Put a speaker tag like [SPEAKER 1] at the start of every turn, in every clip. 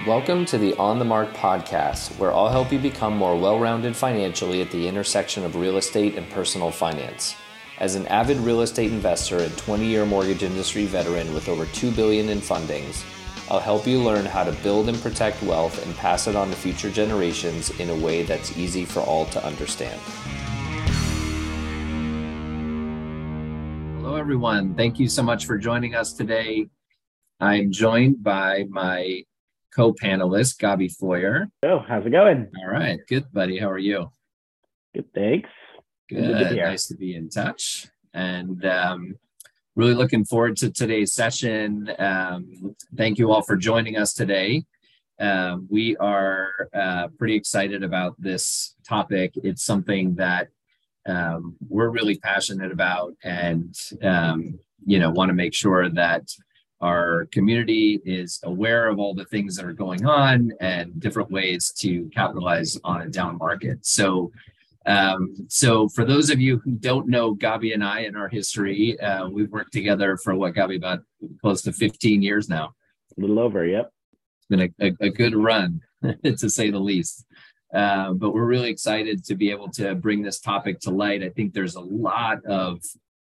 [SPEAKER 1] Welcome to the On the Mark podcast, where I'll help you become more well rounded financially at the intersection of real estate and personal finance. As an avid real estate investor and 20 year mortgage industry veteran with over 2 billion in fundings, I'll help you learn how to build and protect wealth and pass it on to future generations in a way that's easy for all to understand. Hello, everyone. Thank you so much for joining us today. I'm joined by my co-panelist, Gabi Feuer.
[SPEAKER 2] Oh, how's it going?
[SPEAKER 1] All right, good, buddy. How are you?
[SPEAKER 2] Good, thanks.
[SPEAKER 1] Good. good to nice to be in touch, and um, really looking forward to today's session. Um, thank you all for joining us today. Um, we are uh, pretty excited about this topic. It's something that um, we're really passionate about, and um, you know, want to make sure that our community is aware of all the things that are going on and different ways to capitalize on a down market. So, um, so for those of you who don't know Gabi and I and our history, uh, we've worked together for what Gabi about close to 15 years now.
[SPEAKER 2] A little over, yep.
[SPEAKER 1] It's been a, a, a good run, to say the least. Uh, but we're really excited to be able to bring this topic to light. I think there's a lot of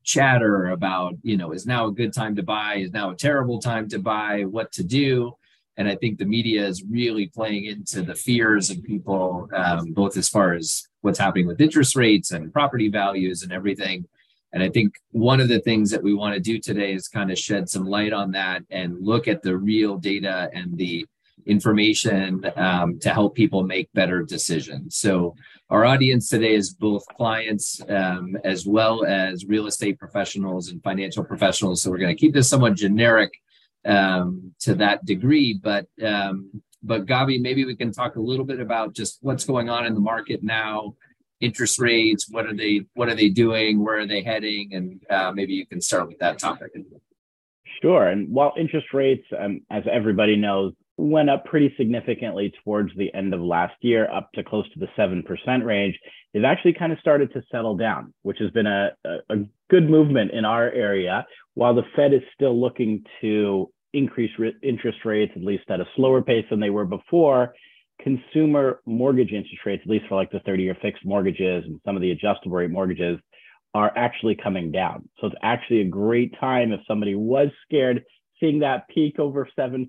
[SPEAKER 1] chatter about, you know, is now a good time to buy? Is now a terrible time to buy? What to do? And I think the media is really playing into the fears of people, um, both as far as what's happening with interest rates and property values and everything. And I think one of the things that we want to do today is kind of shed some light on that and look at the real data and the information um, to help people make better decisions. So, our audience today is both clients um, as well as real estate professionals and financial professionals. So, we're going to keep this somewhat generic um, to that degree. But, um, but Gabi, maybe we can talk a little bit about just what's going on in the market now. Interest rates, what are they? What are they doing? Where are they heading? And uh, maybe you can start with that topic.
[SPEAKER 2] Sure. And while interest rates, um, as everybody knows, went up pretty significantly towards the end of last year, up to close to the 7% range, they've actually kind of started to settle down, which has been a, a, a good movement in our area. While the Fed is still looking to increase re- interest rates, at least at a slower pace than they were before, consumer mortgage interest rates, at least for like the 30 year fixed mortgages and some of the adjustable rate mortgages, are actually coming down. So it's actually a great time if somebody was scared seeing that peak over 7%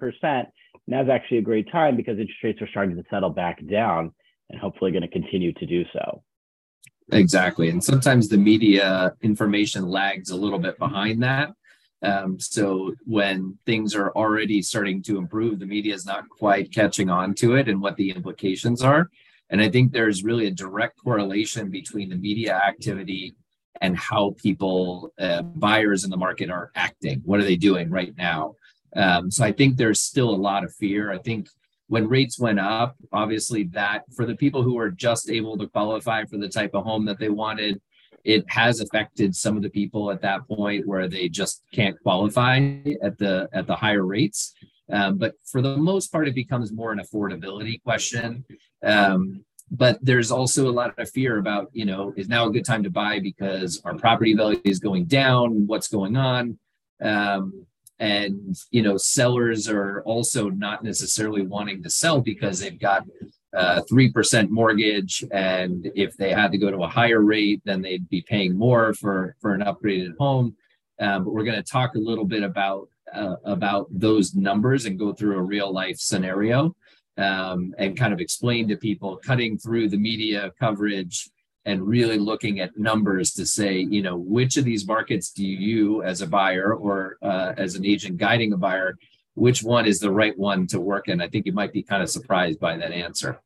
[SPEAKER 2] now's actually a great time because interest rates are starting to settle back down and hopefully going to continue to do so.
[SPEAKER 1] Exactly. And sometimes the media information lags a little bit behind that. Um, so when things are already starting to improve, the media is not quite catching on to it and what the implications are. And I think there's really a direct correlation between the media activity and how people, uh, buyers in the market are acting. What are they doing right now? Um, so I think there's still a lot of fear. I think when rates went up, obviously that for the people who are just able to qualify for the type of home that they wanted, it has affected some of the people at that point where they just can't qualify at the at the higher rates. Um, but for the most part, it becomes more an affordability question. Um, but there's also a lot of fear about, you know, is now a good time to buy because our property value is going down? What's going on? Um, and you know sellers are also not necessarily wanting to sell because they've got a 3% mortgage. And if they had to go to a higher rate then they'd be paying more for for an upgraded home. Um, but we're going to talk a little bit about uh, about those numbers and go through a real life scenario um, and kind of explain to people cutting through the media coverage and really looking at numbers to say, you know, which of these markets do you, as a buyer or uh, as an agent guiding a buyer, which one is the right one to work in? I think you might be kind of surprised by that answer.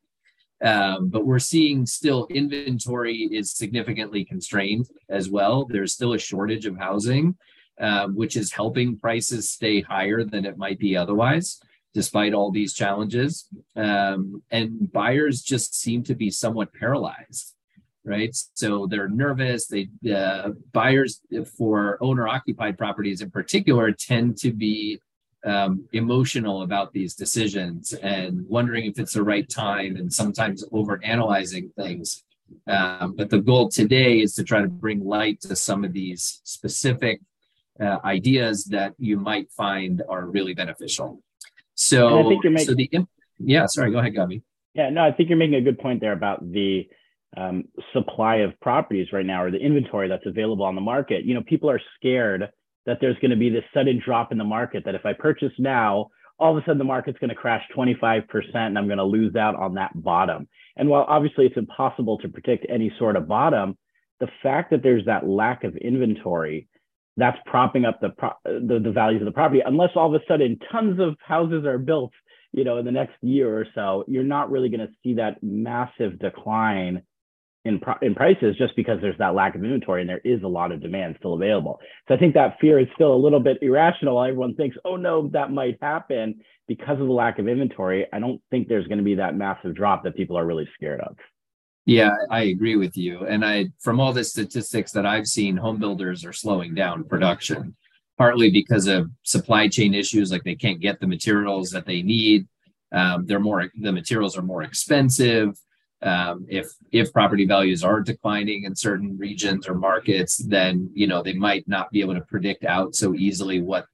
[SPEAKER 1] Um, but we're seeing still inventory is significantly constrained as well. There's still a shortage of housing, um, which is helping prices stay higher than it might be otherwise, despite all these challenges. Um, and buyers just seem to be somewhat paralyzed right? So they're nervous. They uh, buyers for owner occupied properties in particular tend to be um, emotional about these decisions and wondering if it's the right time and sometimes over analyzing things. Um, but the goal today is to try to bring light to some of these specific uh, ideas that you might find are really beneficial. So, I think you're making, so the, yeah, sorry, go ahead, Gabi.
[SPEAKER 2] Yeah, no, I think you're making a good point there about the um, supply of properties right now or the inventory that's available on the market. You know, people are scared that there's going to be this sudden drop in the market that if I purchase now, all of a sudden the market's going to crash 25% and I'm going to lose out on that bottom. And while obviously it's impossible to predict any sort of bottom, the fact that there's that lack of inventory that's propping up the, pro- the, the values of the property unless all of a sudden tons of houses are built you know in the next year or so you're not really going to see that massive decline in, in prices just because there's that lack of inventory and there is a lot of demand still available. So I think that fear is still a little bit irrational. Everyone thinks, oh no, that might happen because of the lack of inventory. I don't think there's going to be that massive drop that people are really scared of.
[SPEAKER 1] Yeah, I agree with you. And I, from all the statistics that I've seen, home builders are slowing down production, partly because of supply chain issues, like they can't get the materials that they need. Um, they're more, the materials are more expensive um, if if property values are declining in certain regions or markets then you know they might not be able to predict out so easily what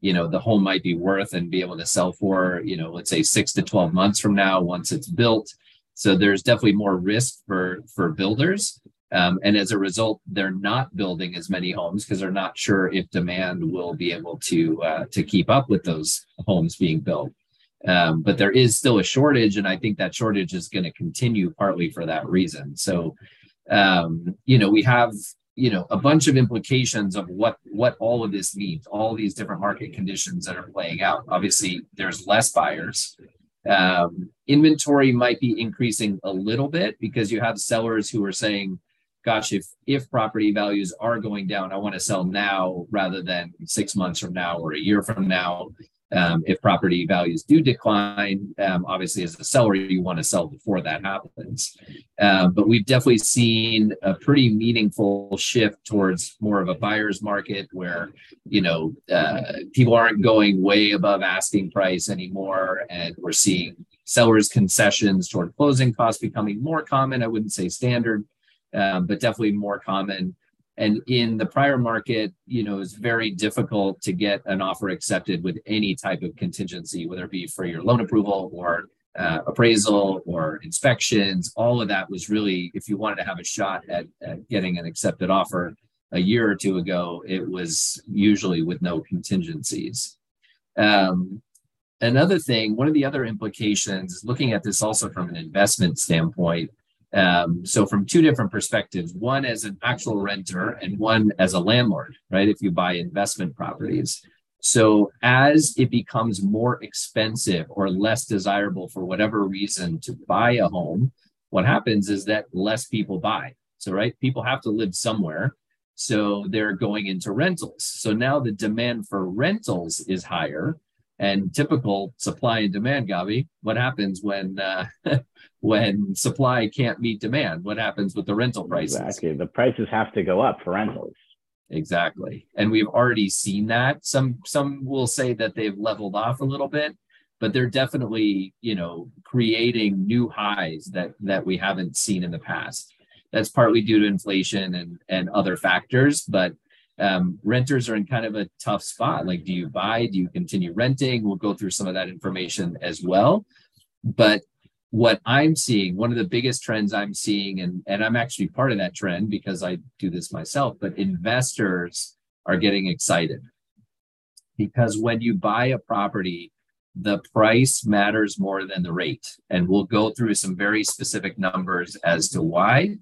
[SPEAKER 1] you know the home might be worth and be able to sell for you know let's say six to 12 months from now once it's built. So there's definitely more risk for for builders. Um, and as a result they're not building as many homes because they're not sure if demand will be able to uh, to keep up with those homes being built um, but there is still a shortage, and I think that shortage is going to continue partly for that reason. So, um, you know, we have you know a bunch of implications of what what all of this means, all these different market conditions that are playing out. Obviously, there's less buyers. Um, inventory might be increasing a little bit because you have sellers who are saying, "Gosh, if if property values are going down, I want to sell now rather than six months from now or a year from now." Um, if property values do decline, um, obviously as a seller, you want to sell before that happens. Um, but we've definitely seen a pretty meaningful shift towards more of a buyer's market where, you know, uh, people aren't going way above asking price anymore. And we're seeing sellers' concessions toward closing costs becoming more common. I wouldn't say standard, um, but definitely more common. And in the prior market, you know, it's very difficult to get an offer accepted with any type of contingency, whether it be for your loan approval or uh, appraisal or inspections. All of that was really, if you wanted to have a shot at, at getting an accepted offer a year or two ago, it was usually with no contingencies. Um, another thing, one of the other implications, looking at this also from an investment standpoint, um, so from two different perspectives, one as an actual renter and one as a landlord, right? If you buy investment properties. So as it becomes more expensive or less desirable for whatever reason to buy a home, what happens is that less people buy. So, right, people have to live somewhere. So they're going into rentals. So now the demand for rentals is higher and typical supply and demand, Gabi. What happens when uh, when supply can't meet demand? What happens with the rental prices?
[SPEAKER 2] Exactly. The prices have to go up for rentals.
[SPEAKER 1] Exactly. And we've already seen that. Some some will say that they've leveled off a little bit, but they're definitely, you know, creating new highs that that we haven't seen in the past. That's partly due to inflation and and other factors, but um, renters are in kind of a tough spot. Like, do you buy? Do you continue renting? We'll go through some of that information as well. But what I'm seeing, one of the biggest trends I'm seeing, and, and I'm actually part of that trend because I do this myself, but investors are getting excited because when you buy a property, the price matters more than the rate. And we'll go through some very specific numbers as to why.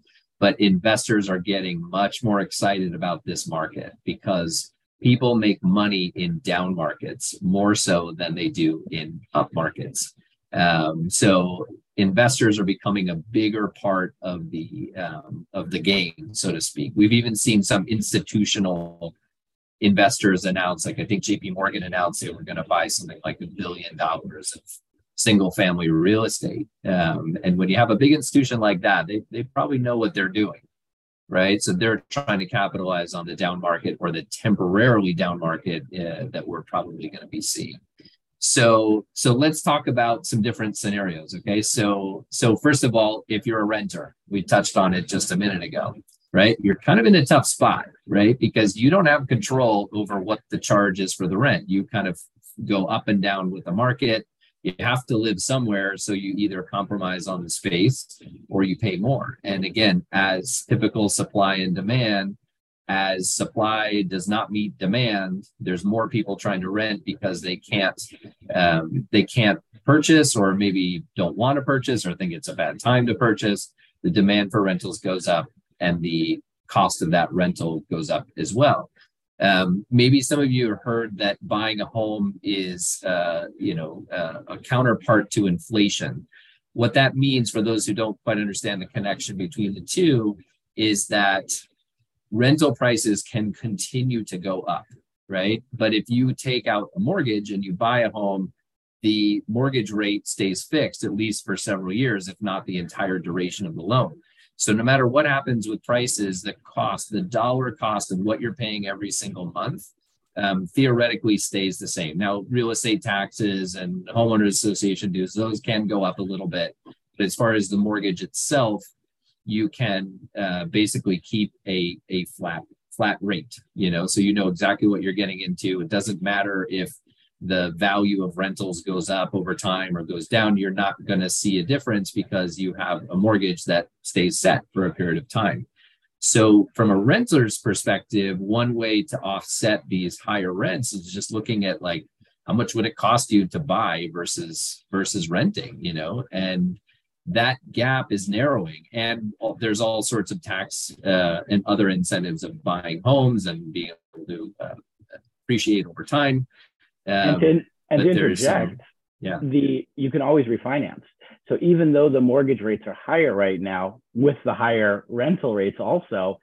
[SPEAKER 1] But investors are getting much more excited about this market because people make money in down markets more so than they do in up markets. Um, so investors are becoming a bigger part of the um, of the game, so to speak. We've even seen some institutional investors announce, like I think J.P. Morgan announced they were going to buy something like a billion dollars of single family real estate. Um, and when you have a big institution like that, they they probably know what they're doing, right? So they're trying to capitalize on the down market or the temporarily down market uh, that we're probably going to be seeing. So so let's talk about some different scenarios. Okay. So so first of all, if you're a renter, we touched on it just a minute ago, right? You're kind of in a tough spot, right? Because you don't have control over what the charge is for the rent. You kind of go up and down with the market. You have to live somewhere so you either compromise on the space or you pay more. And again as typical supply and demand as supply does not meet demand there's more people trying to rent because they can't um, they can't purchase or maybe don't want to purchase or think it's a bad time to purchase. The demand for rentals goes up and the cost of that rental goes up as well um, maybe some of you have heard that buying a home is, uh, you know, uh, a counterpart to inflation. What that means for those who don't quite understand the connection between the two is that rental prices can continue to go up, right? But if you take out a mortgage and you buy a home, the mortgage rate stays fixed at least for several years, if not the entire duration of the loan. So no matter what happens with prices, the cost, the dollar cost of what you're paying every single month, um, theoretically stays the same. Now, real estate taxes and homeowners association dues, those can go up a little bit. But as far as the mortgage itself, you can uh, basically keep a, a flat flat rate, you know, so you know exactly what you're getting into. It doesn't matter if the value of rentals goes up over time or goes down, you're not going to see a difference because you have a mortgage that stays set for a period of time. So, from a renter's perspective, one way to offset these higher rents is just looking at like how much would it cost you to buy versus versus renting, you know, and that gap is narrowing. And there's all sorts of tax uh, and other incentives of buying homes and being able to uh, appreciate over time.
[SPEAKER 2] Um, and to, and to interject, yeah. the you can always refinance. So even though the mortgage rates are higher right now, with the higher rental rates also,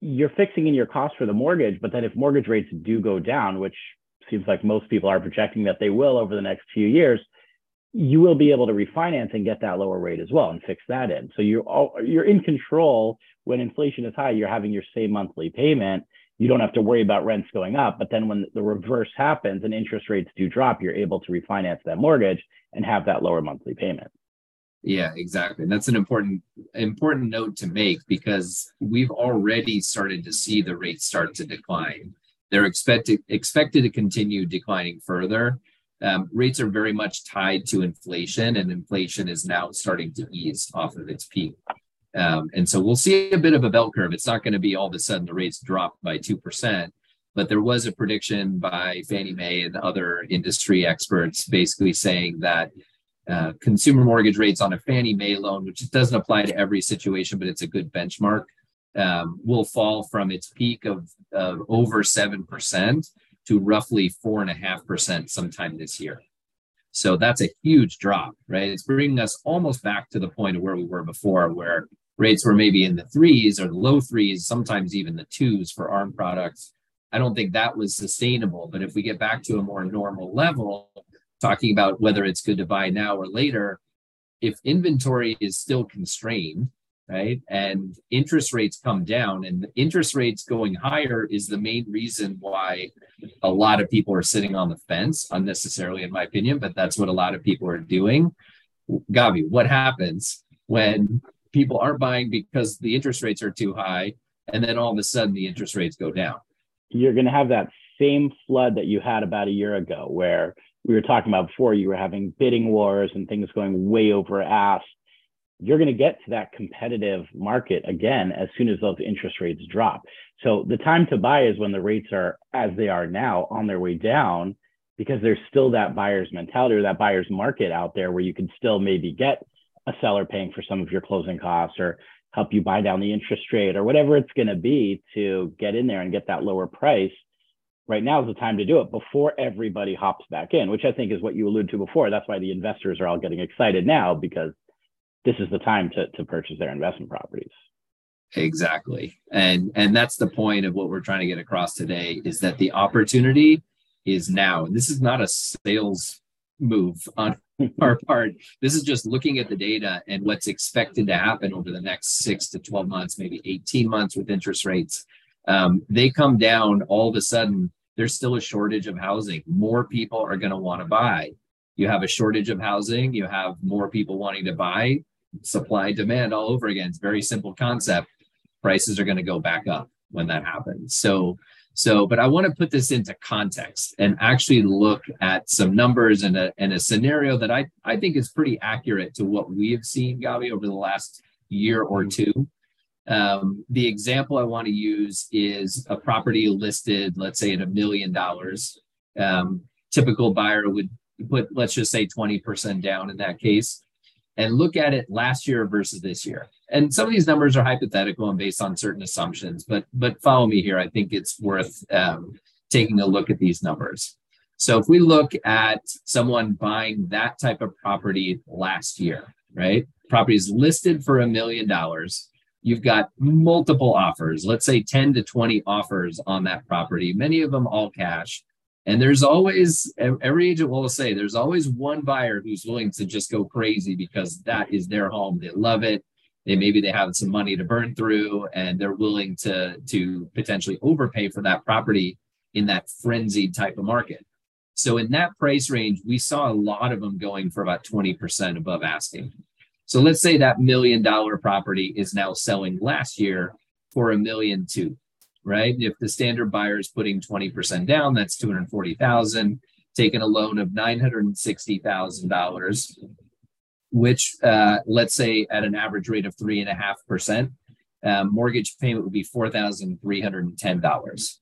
[SPEAKER 2] you're fixing in your cost for the mortgage. But then if mortgage rates do go down, which seems like most people are projecting that they will over the next few years, you will be able to refinance and get that lower rate as well and fix that in. So you're all, you're in control when inflation is high. You're having your same monthly payment, you don't have to worry about rents going up. But then when the reverse happens and interest rates do drop, you're able to refinance that mortgage and have that lower monthly payment.
[SPEAKER 1] Yeah, exactly. And that's an important important note to make because we've already started to see the rates start to decline. They're expected expected to continue declining further. Um, rates are very much tied to inflation, and inflation is now starting to ease off of its peak. Um, and so we'll see a bit of a bell curve. It's not going to be all of a sudden the rates drop by 2%, but there was a prediction by Fannie Mae and other industry experts basically saying that uh, consumer mortgage rates on a Fannie Mae loan, which doesn't apply to every situation, but it's a good benchmark, um, will fall from its peak of, of over 7% to roughly 4.5% sometime this year. So that's a huge drop, right? It's bringing us almost back to the point of where we were before, where rates were maybe in the threes or the low threes, sometimes even the twos for ARM products. I don't think that was sustainable. But if we get back to a more normal level, talking about whether it's good to buy now or later, if inventory is still constrained, right, and interest rates come down, and interest rates going higher is the main reason why a lot of people are sitting on the fence, unnecessarily, in my opinion, but that's what a lot of people are doing. Gabi, what happens when people aren't buying because the interest rates are too high, and then all of a sudden the interest rates go down.
[SPEAKER 2] You're going to have that same flood that you had about a year ago, where we were talking about before. You were having bidding wars and things going way over ass. You're going to get to that competitive market again as soon as those interest rates drop. So the time to buy is when the rates are as they are now on their way down, because there's still that buyer's mentality or that buyer's market out there where you can still maybe get a seller paying for some of your closing costs or help you buy down the interest rate or whatever it's going to be to get in there and get that lower price right now is the time to do it before everybody hops back in which i think is what you alluded to before. That's why the investors are all getting excited now because this is the time to, to purchase their investment properties.
[SPEAKER 1] Exactly. And and that's the point of what we're trying to get across today is that the opportunity is now. And this is not a sales move on our part. This is just looking at the data and what's expected to happen over the next six to 12 months, maybe 18 months with interest rates. Um, they come down all of a sudden, there's still a shortage of housing. More people are going to want to buy. You have a shortage of housing, you have more people wanting to buy, supply demand all over again. It's very simple concept. Prices are going to go back up when that happens. So So, but I want to put this into context and actually look at some numbers and a, and a scenario that I, I think is pretty accurate to what we have seen, Gabi, over the last year or mm-hmm. two. Um, the example I want to use is a property listed, let's say, at a million dollars. Um, typical buyer would put, let's just say, 20% down in that case and look at it last year versus this year. And some of these numbers are hypothetical and based on certain assumptions, but but follow me here. I think it's worth um, taking a look at these numbers. So if we look at someone buying that type of property last year, right? Property is listed for a million dollars. You've got multiple offers, let's say 10 to 20 offers on that property, many of them all cash. And there's always, every agent will say, there's always one buyer who's willing to just go crazy because that is their home. They love it. They maybe they have some money to burn through and they're willing to, to potentially overpay for that property in that frenzied type of market. So in that price range, we saw a lot of them going for about 20% above asking. So let's say that million dollar property is now selling last year for a million two right? If the standard buyer is putting 20% down, that's 240,000, taking a loan of $960,000, which uh, let's say at an average rate of three and a half percent, um, mortgage payment would be $4,310.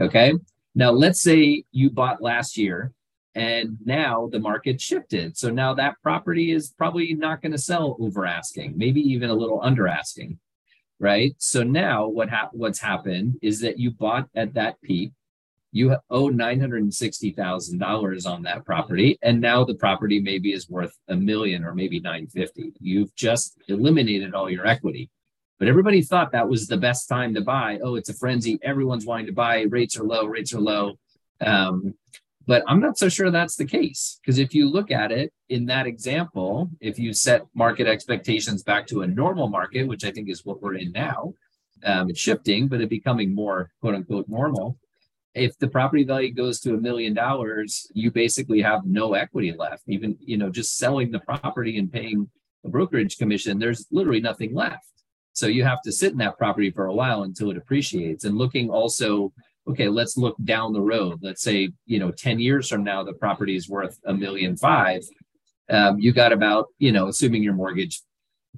[SPEAKER 1] Okay. Now let's say you bought last year and now the market shifted. So now that property is probably not going to sell over asking, maybe even a little under asking right? So now what ha- what's happened is that you bought at that peak, you owe nine hundred and sixty thousand dollars on that property, and now the property maybe is worth a million or maybe nine fifty. You've just eliminated all your equity. But everybody thought that was the best time to buy. Oh, it's a frenzy. Everyone's wanting to buy. Rates are low. Rates are low. Um, but I'm not so sure that's the case because if you look at it in that example, if you set market expectations back to a normal market, which I think is what we're in now, um, it's shifting, but it becoming more quote unquote normal. If the property value goes to a million dollars, you basically have no equity left. Even you know just selling the property and paying a brokerage commission, there's literally nothing left. So you have to sit in that property for a while until it appreciates. And looking also okay, let's look down the road. Let's say, you know, 10 years from now, the property is worth a million five. Um, you got about, you know, assuming your mortgage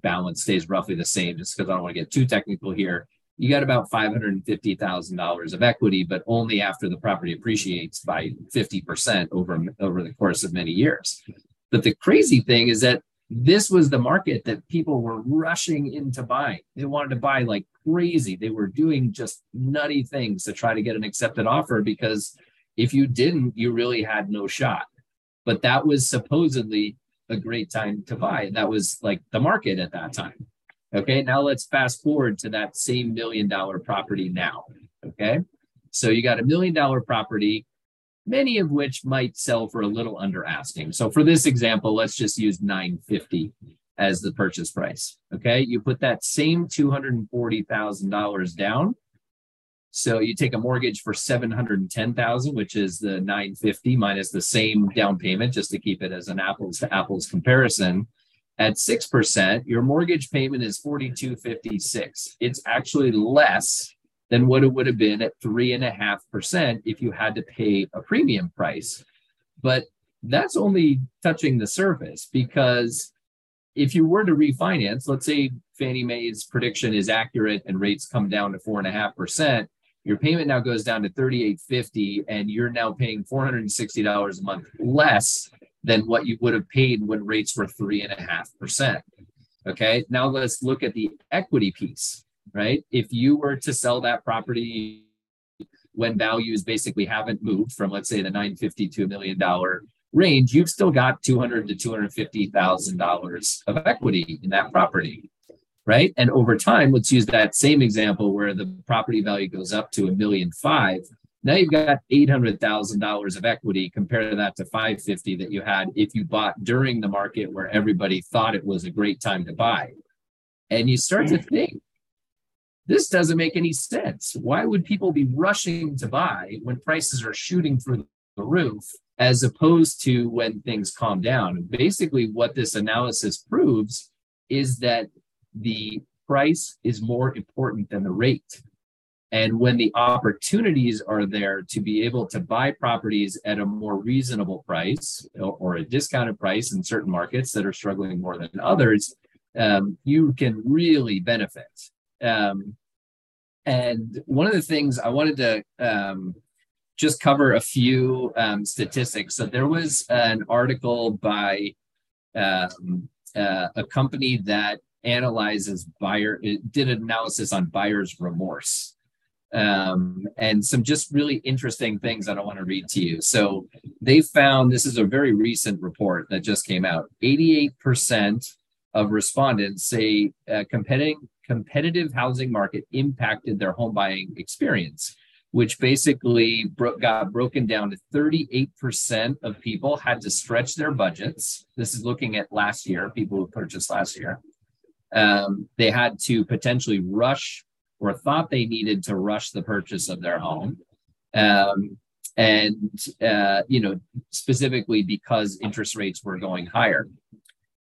[SPEAKER 1] balance stays roughly the same, just because I don't want to get too technical here, you got about $550,000 of equity, but only after the property appreciates by 50% over, over the course of many years. But the crazy thing is that this was the market that people were rushing into buying. They wanted to buy like crazy. They were doing just nutty things to try to get an accepted offer because if you didn't, you really had no shot. But that was supposedly a great time to buy. That was like the market at that time. Okay, now let's fast forward to that same million dollar property now. Okay, so you got a million dollar property many of which might sell for a little under asking. So for this example, let's just use 950 as the purchase price. Okay, you put that same $240,000 down. So you take a mortgage for 710,000, which is the 950 minus the same down payment, just to keep it as an apples to apples comparison. At 6%, your mortgage payment is 4256. It's actually less than what it would have been at three and a half percent if you had to pay a premium price. But that's only touching the surface because if you were to refinance, let's say Fannie Mae's prediction is accurate and rates come down to four and a half percent, your payment now goes down to 3850 and you're now paying $460 a month less than what you would have paid when rates were three and a half percent. Okay, now let's look at the equity piece right? If you were to sell that property when values basically haven't moved from, let's say, the 950 to a million dollar range, you've still got 200 to 250 thousand dollars of equity in that property, right? And over time, let's use that same example where the property value goes up to a million five. Now you've got eight hundred thousand dollars of equity. Compare that to five fifty that you had if you bought during the market where everybody thought it was a great time to buy. And you start to think, this doesn't make any sense. Why would people be rushing to buy when prices are shooting through the roof as opposed to when things calm down? Basically, what this analysis proves is that the price is more important than the rate. And when the opportunities are there to be able to buy properties at a more reasonable price or, a discounted price in certain markets that are struggling more than others, um, you can really benefit. Um, and one of the things I wanted to um, just cover a few um, statistics. So there was an article by um, uh, a company that analyzes buyer, did an analysis on buyer's remorse. Um, and some just really interesting things that I want to read to you. So they found this is a very recent report that just came out 88% of respondents say uh, competitive, competitive housing market impacted their home buying experience which basically bro- got broken down to 38% of people had to stretch their budgets. This is looking at last year, people who purchased last year. Um, they had to potentially rush or thought they needed to rush the purchase of their home. Um, and, uh, you know, specifically because interest rates were going higher.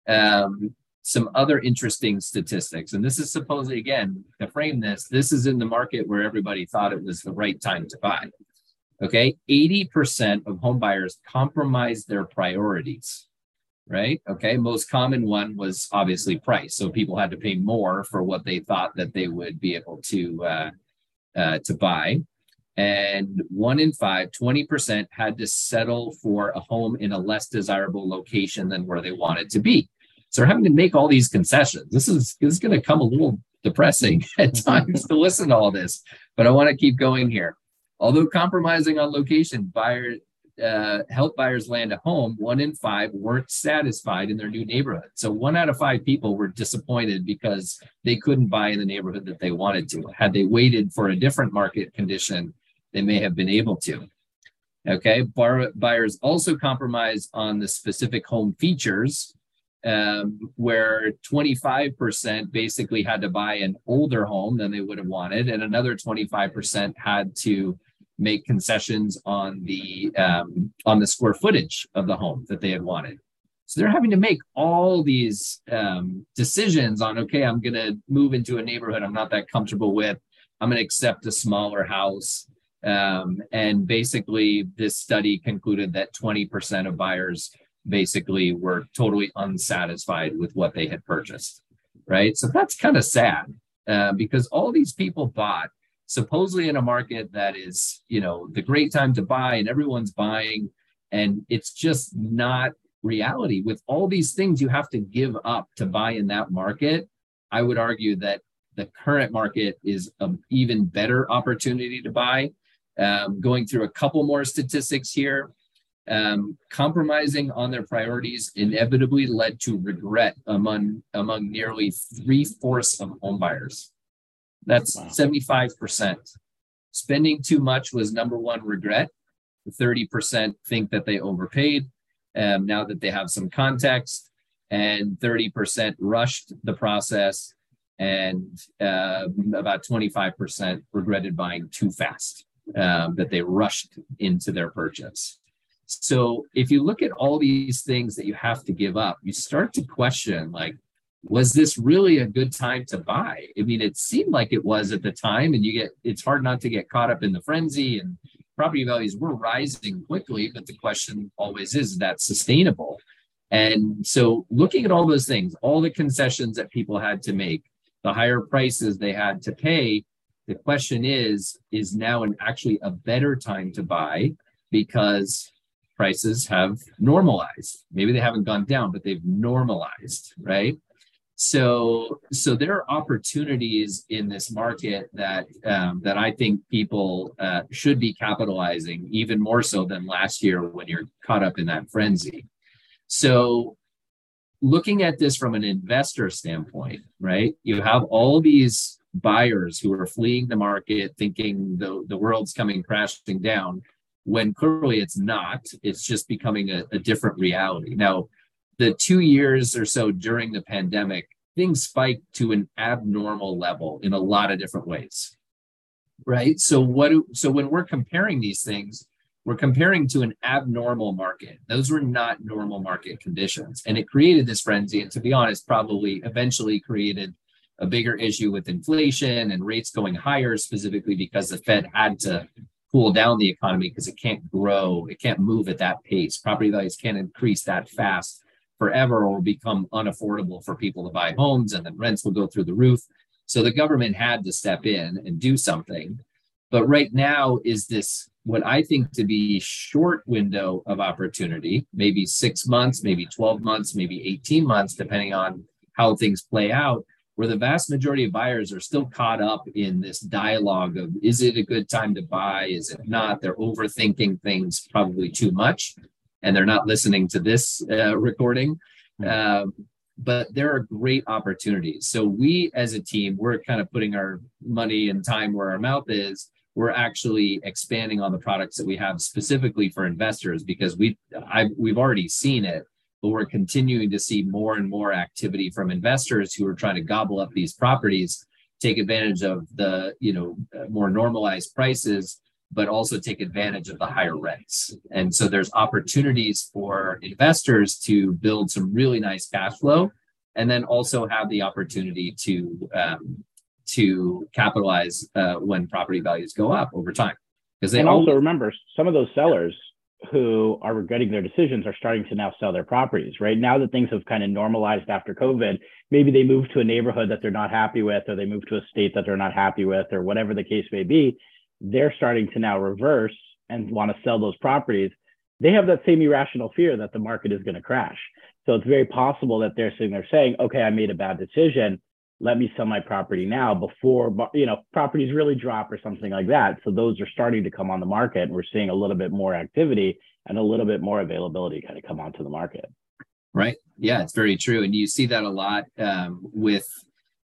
[SPEAKER 1] Um, some other interesting statistics. And this is supposedly, again, to frame this, this is in the market where everybody thought it was the right time to buy. Okay. 80% of home buyers compromised their priorities, right? Okay. Most common one was obviously price. So people had to pay more for what they thought that they would be able to, uh, uh, to buy. And one in five, 20% had to settle for a home in a less desirable location than where they wanted to be. So we're having to make all these concessions. This is this is going to come a little depressing at times to listen to all this, but I want to keep going here. Although compromising on location, buyer uh, help buyers land a home. One in five weren't satisfied in their new neighborhood. So one out of five people were disappointed because they couldn't buy in the neighborhood that they wanted to. Had they waited for a different market condition, they may have been able to. Okay, Bar- buyers also compromise on the specific home features um, where 25% basically had to buy an older home than they would have wanted, and another 25% had to make concessions on the um, on the square footage of the home that they had wanted. So they're having to make all these um, decisions on okay, I'm going to move into a neighborhood I'm not that comfortable with. I'm going to accept a smaller house. Um, and basically, this study concluded that 20% of buyers basically were totally unsatisfied with what they had purchased. Right. So that's kind of sad uh, because all these people bought supposedly in a market that is, you know, the great time to buy and everyone's buying. And it's just not reality with all these things you have to give up to buy in that market. I would argue that the current market is an even better opportunity to buy. Um, going through a couple more statistics here, um, compromising on their priorities inevitably led to regret among among nearly three fourths of homebuyers. That's wow. 75%. Spending too much was number one regret. 30% think that they overpaid um, now that they have some context, and 30% rushed the process, and uh, about 25% regretted buying too fast, um, that they rushed into their purchase. So if you look at all these things that you have to give up, you start to question like, was this really a good time to buy? I mean, it seemed like it was at the time, and you get it's hard not to get caught up in the frenzy and property values were rising quickly, but the question always is, is that sustainable? And so looking at all those things, all the concessions that people had to make, the higher prices they had to pay, the question is, is now an actually a better time to buy because prices have normalized. Maybe they haven't gone down, but they've normalized, right? So, so there are opportunities in this market that um, that I think people uh, should be capitalizing even more so than last year when you're caught up in that frenzy. So, looking at this from an investor standpoint, right? You have all these buyers who are fleeing the market, thinking the the world's coming crashing down when clearly it's not. It's just becoming a, a different reality. Now, the two years or so during the pandemic, things spiked to an abnormal level in a lot of different ways. Right. So what so when we're comparing these things, we're comparing to an abnormal market. Those were not normal market conditions. And it created this frenzy. And to be honest, probably eventually created a bigger issue with inflation and rates going higher, specifically because the Fed had to cool down the economy because it can't grow, it can't move at that pace. Property values can't increase that fast forever or become unaffordable for people to buy homes, and then rents will go through the roof. So the government had to step in and do something. But right now is this what I think to be short window of opportunity, maybe six months, maybe 12 months, maybe 18 months, depending on how things play out, where the vast majority of buyers are still caught up in this dialogue of is it a good time to buy? Is it not? They're overthinking things probably too much and they're not listening to this uh, recording. Hmm. Um, but there are great opportunities. So we as a team, we're kind of putting our money and time where our mouth is. We're actually expanding on the products that we have specifically for investors because we I've, we've already seen it but we're continuing to see more and more activity from investors who are trying to gobble up these properties, take advantage of the you know more normalized prices, but also take advantage of the higher rents. And so there's opportunities for investors to build some really nice cash flow, and then also have the opportunity to um, to capitalize uh, when property values go up over time.
[SPEAKER 2] Because they and also remember some of those sellers who are regretting their decisions are starting to now sell their properties, right? Now that things have kind of normalized after COVID, maybe they move to a neighborhood that they're not happy with, or they move to a state that they're not happy with, or whatever the case may be. They're starting to now reverse and want to sell those properties. They have that same irrational fear that the market is going to crash. So it's very possible that they're sitting there saying, okay, I made a bad decision let me sell my property now before you know properties really drop or something like that. So those are starting to come on the market and we're seeing a little bit more activity and a little bit more availability kind of come onto the market.
[SPEAKER 1] Right. Yeah it's very true and you see that a lot um, with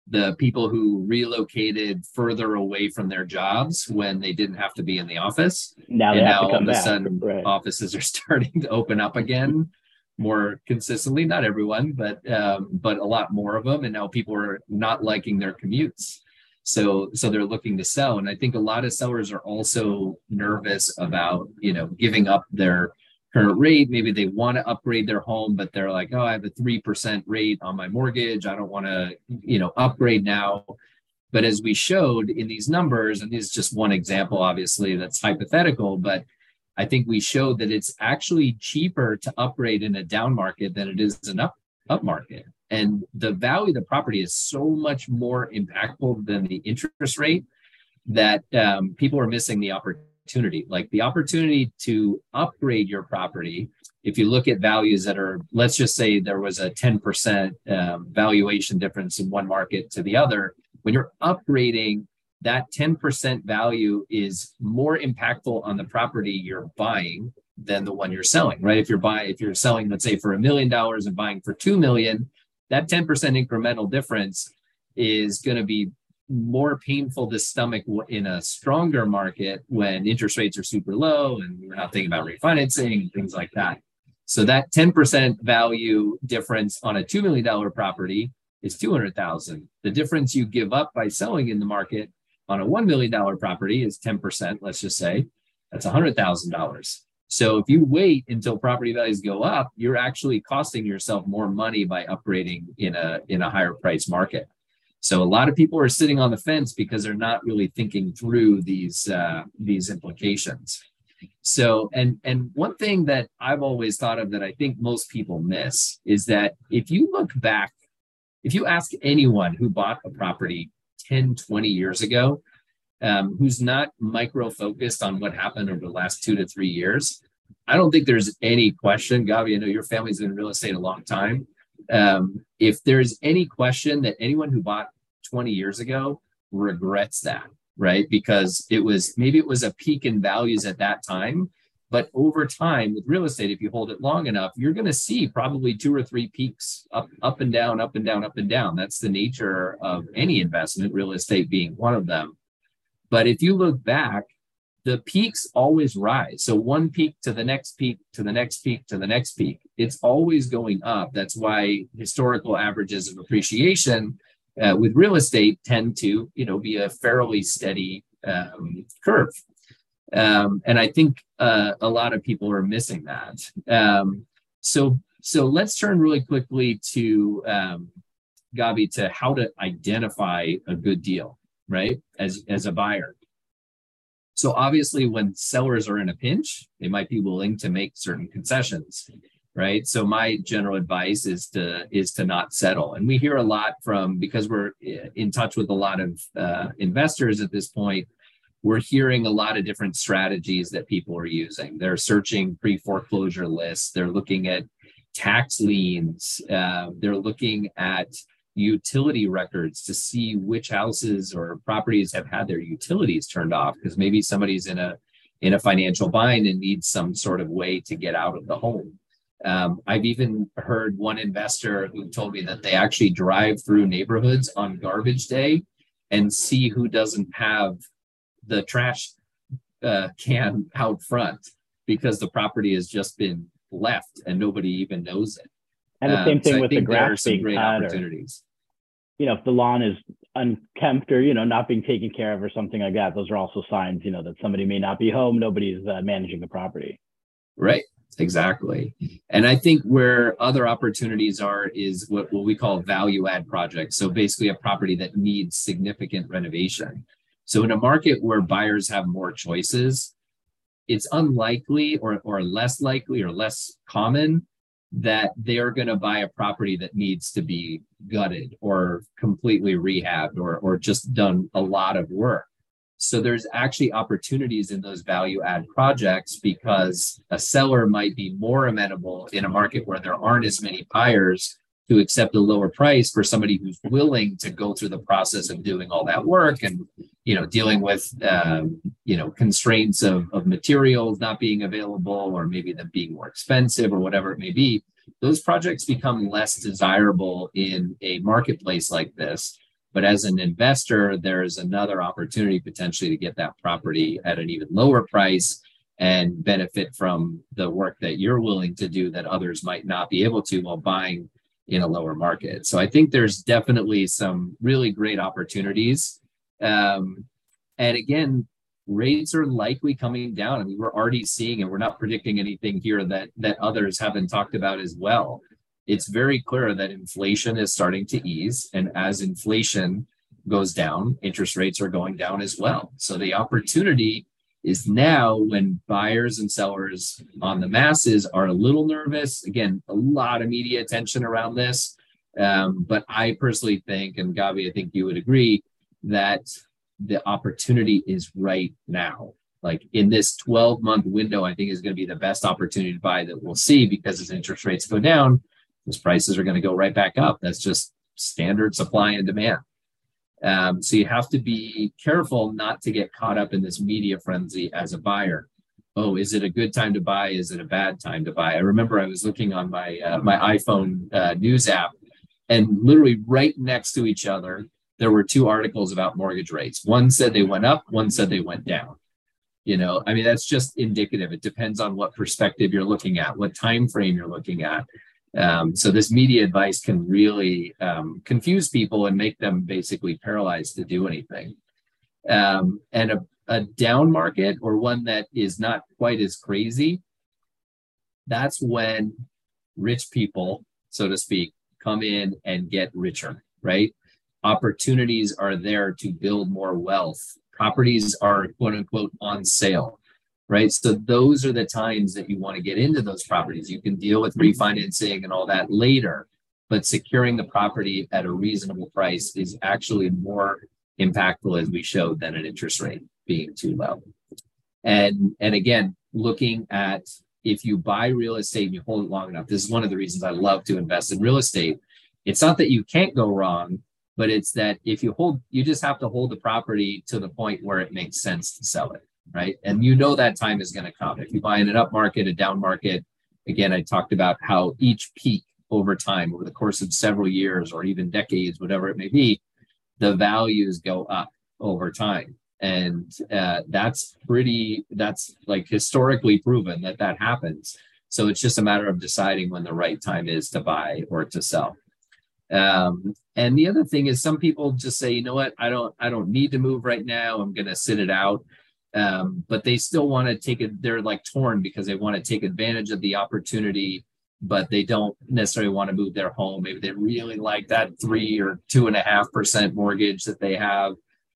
[SPEAKER 1] the people who relocated further away from their jobs when they didn't have to be in the office.
[SPEAKER 2] Now
[SPEAKER 1] and
[SPEAKER 2] now
[SPEAKER 1] all of
[SPEAKER 2] a
[SPEAKER 1] sudden
[SPEAKER 2] right.
[SPEAKER 1] offices are starting to open up again more consistently not everyone but um, but a lot more of them and now people are not liking their commutes. So so they're looking to sell and i think a lot of sellers are also nervous about you know giving up their current rate. Maybe they want to upgrade their home but they're like oh i have a 3% rate on my mortgage. I don't want to you know upgrade now. But as we showed in these numbers and this is just one example obviously that's hypothetical but I think we showed that it's actually cheaper to upgrade in a down market than it is an up up market. And the value of the property is so much more impactful than the interest rate that um, people are missing the opportunity. Like the opportunity to upgrade your property. If you look at values that are, let's just say there was a 10% um, valuation difference in one market to the other, when you're upgrading that 10% value is more impactful on the property you're buying than the one you're selling, right? If you're buying, if you're selling, let's say for a million dollars and buying for 2 million, that 10% incremental difference is going to be more painful to stomach in a stronger market when interest rates are super low and we're not thinking about refinancing and things like that. So that 10% value difference on a $2 million property is 200,000. The difference you give up by selling in the market on a $1 million property is 10%, let's just say, that's $100,000. So if you wait until property values go up, you're actually costing yourself more money by upgrading in a in a higher price market. So a lot of people are sitting on the fence because they're not really thinking through these uh, these implications. So and and one thing that I've always thought of that I think most people miss is that if you look back, if you ask anyone who bought a property 10, 20 years ago, um, who's not micro focused on what happened over the last two to three years, I don't think there's any question. Gabi, I know your family's been in real estate a long time. Um, if there's any question that anyone who bought 20 years ago regrets that, right? Because it was maybe it was a peak in values at that time, but over time, with real estate, if you hold it long enough, you're going to see probably two or three peaks up, up and down, up and down, up and down. That's the nature of any investment, real estate being one of them. But if you look back, the peaks always rise. So one peak to the next peak to the next peak to the next peak. It's always going up. That's why historical averages of appreciation uh, with real estate tend to, you know, be a fairly steady um, curve. Um, and I think uh, a lot of people are missing that. Um, so so let's turn really quickly to um, Gabi, to how to identify a good deal, right? As as a buyer. So obviously, when sellers are in a pinch, they might be willing to make certain concessions, right? So my general advice is to is to not settle. And we hear a lot from because we're in touch with a lot of uh, investors at this point. We're hearing a lot of different strategies that people are using. They're searching pre foreclosure lists. They're looking at tax liens. Uh, they're looking at utility records to see which houses or properties have had their utilities turned off because maybe somebody's in a in a financial bind and needs some sort of way to get out of the home. Um, I've even heard one investor who told me that they actually drive through neighborhoods on garbage day and see who doesn't have the trash uh, can out front because the property has just been left and nobody even knows it.
[SPEAKER 2] And the same um, thing so with the grass being great cut
[SPEAKER 1] opportunities.
[SPEAKER 2] Or, you know, if the lawn is unkempt or you know not being taken care of or something like that, those are also signs you know that somebody may not be home. Nobody's uh, managing the property.
[SPEAKER 1] Right. Exactly. And I think where other opportunities are is what, what we call value add projects. So basically, a property that needs significant renovation. So in a market where buyers have more choices, it's unlikely or, or less likely or less common that they're going to buy a property that needs to be gutted or completely rehabbed or, or just done a lot of work. So there's actually opportunities in those value add projects because a seller might be more amenable in a market where there aren't as many buyers to accept a lower price for somebody who's willing to go through the process of doing all that work and you know dealing with um, you know constraints of, of materials not being available or maybe them being more expensive or whatever it may be those projects become less desirable in a marketplace like this. But as an investor there's another opportunity potentially to get that property at an even lower price and benefit from the work that you're willing to do that others might not be able to while buying in a lower market. So I think there's definitely some really great opportunities. Um, and again, rates are likely coming down. I mean, we're already seeing, and we're not predicting anything here that that others haven't talked about as well. It's very clear that inflation is starting to ease, and as inflation goes down, interest rates are going down as well. So the opportunity is now when buyers and sellers on the masses are a little nervous. Again, a lot of media attention around this. Um, but I personally think, and Gabi, I think you would agree, that the opportunity is right now. Like in this 12 month window, I think is going to be the best opportunity to buy that we'll see because as interest rates go down, those prices are going to go right back up. That's just standard supply and demand. Um, so you have to be careful not to get caught up in this media frenzy as a buyer. Oh, is it a good time to buy? Is it a bad time to buy? I remember I was looking on my uh, my iPhone uh, news app, and literally right next to each other, there were two articles about mortgage rates. One said they went up, one said they went down. You know, I mean that's just indicative. It depends on what perspective you're looking at, what time frame you're looking at. Um, so this media advice can really um, confuse people and make them basically paralyzed to do anything. Um, and a, a down market or one that is not quite as crazy, that's when rich people, so to speak, come in and get richer, right? Opportunities are there to build more wealth. Properties are quote unquote on sale right? So those are the times that you want to get into those properties. You can deal with mm-hmm. refinancing and all that later, but securing the property at a reasonable price is actually more impactful, as we showed, than an interest rate being too low. And and again, looking at if you buy real estate and you hold it long enough, this is one of the reasons I love to invest in real estate. It's not that you can't go wrong, but it's that if you hold, you just have to hold the property to the point where it makes sense to sell it right? And you know that time is going to come. If you buy in an up market, a down market, again, I talked about how each peak over time, over the course of several years or even decades, whatever it may be, the values go up over time. And uh, that's pretty, that's like historically proven that that happens. So it's just a matter of deciding when the right time is to buy or to sell. Um, and the other thing is some people just say, you know what, I don't, I don't need to move right now. I'm going to sit it out um, but they still want to take it. They're like torn because they want to take advantage of the opportunity but they don't necessarily want to move their home. Maybe they really like that three or two and a half percent mortgage that they have,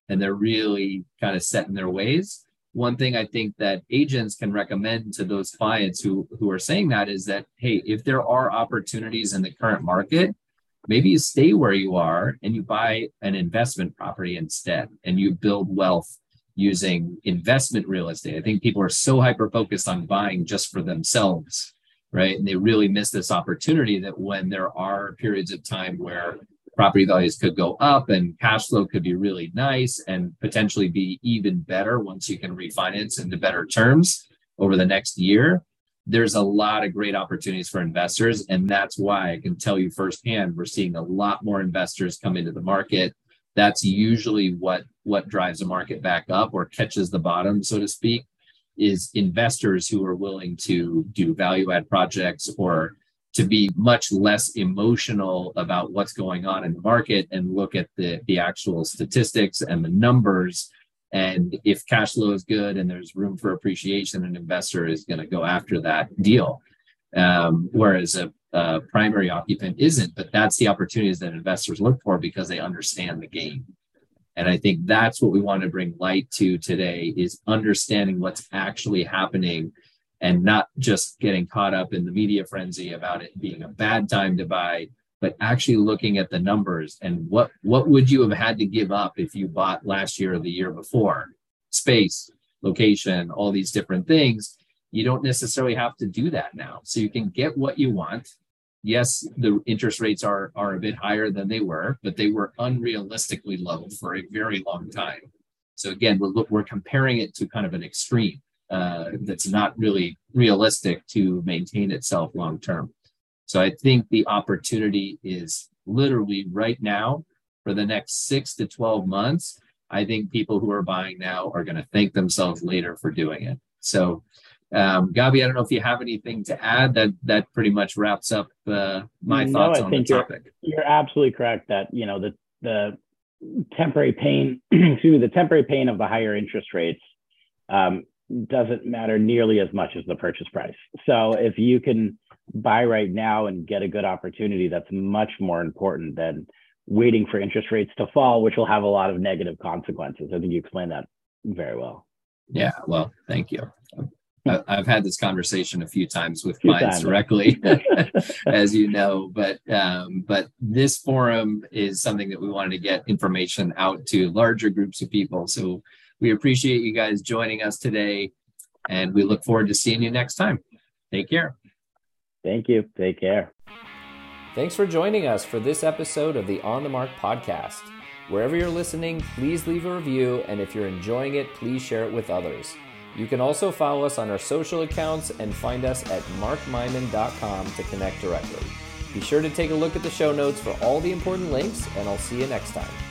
[SPEAKER 1] and they're really kind of set in their ways. One thing I think that agents can recommend to those clients who who are saying that is that hey, if there are opportunities in the current market, maybe you stay where you are and you buy an investment property instead, and you build wealth using investment real estate. I think people are so hyper focused on buying just for themselves right? And they really miss this opportunity that when there are periods of time where property values could go up and cash flow could be really nice and potentially be even better once you can refinance into better terms over the next year. There's a lot of great opportunities for investors. And that's why I can tell you firsthand, we're seeing a lot more investors come into the market. That's usually what what drives the market back up or catches the bottom, so to speak is investors who are willing to do value add projects or to be much less emotional about what's going on in the market and look at the, the actual statistics and the numbers. And if cash flow is good and there's room for appreciation, an investor is going to go after that deal. Um, whereas a, a primary occupant isn't, but that's the opportunities that investors look for because they understand the game. And I think that's what we want to bring light to today is understanding what's actually happening and not just getting caught up in the media frenzy about it being a bad time to buy, but actually looking at the numbers and what what would you have had to give up if you bought last year or the year before? Space, location, all these different things. You don't necessarily have to do that now. So you can get what you want yes, the interest rates are are a bit higher than they were, but they were unrealistically low for a very long time. So again, we're we're comparing it to kind of an extreme uh, that's not really realistic to maintain itself long term. So I think the opportunity is literally right now for the next six to 12 months. I think people who are buying now are going to thank themselves later for doing it. So um, Gabi, I don't know if you have anything to add. That that pretty much wraps up uh, my no, thoughts I on the topic.
[SPEAKER 2] You're, you're absolutely correct that you know the the temporary pain, excuse me, the temporary pain of the higher interest rates um, doesn't matter nearly as much as the purchase price. So if you can buy right now and get a good opportunity, that's much more important than waiting for interest rates to fall, which will have a lot of negative consequences. I think you explained that very well.
[SPEAKER 1] Yeah, well, thank you. I've had this conversation a few times with clients times. directly, as you know. But um, but this forum is something that we wanted to get information out to larger groups of people. So we appreciate you guys joining us today, and we look forward to seeing you next time. Take care.
[SPEAKER 2] Thank you. Take care.
[SPEAKER 3] Thanks for joining us for this episode of the On the Mark podcast. Wherever you're listening, please leave a review, and if you're enjoying it, please share it with others. You can also follow us on our social accounts and find us at markmaimon.com to connect directly. Be sure to take a look at the show notes for all the important links, and I'll see you next time.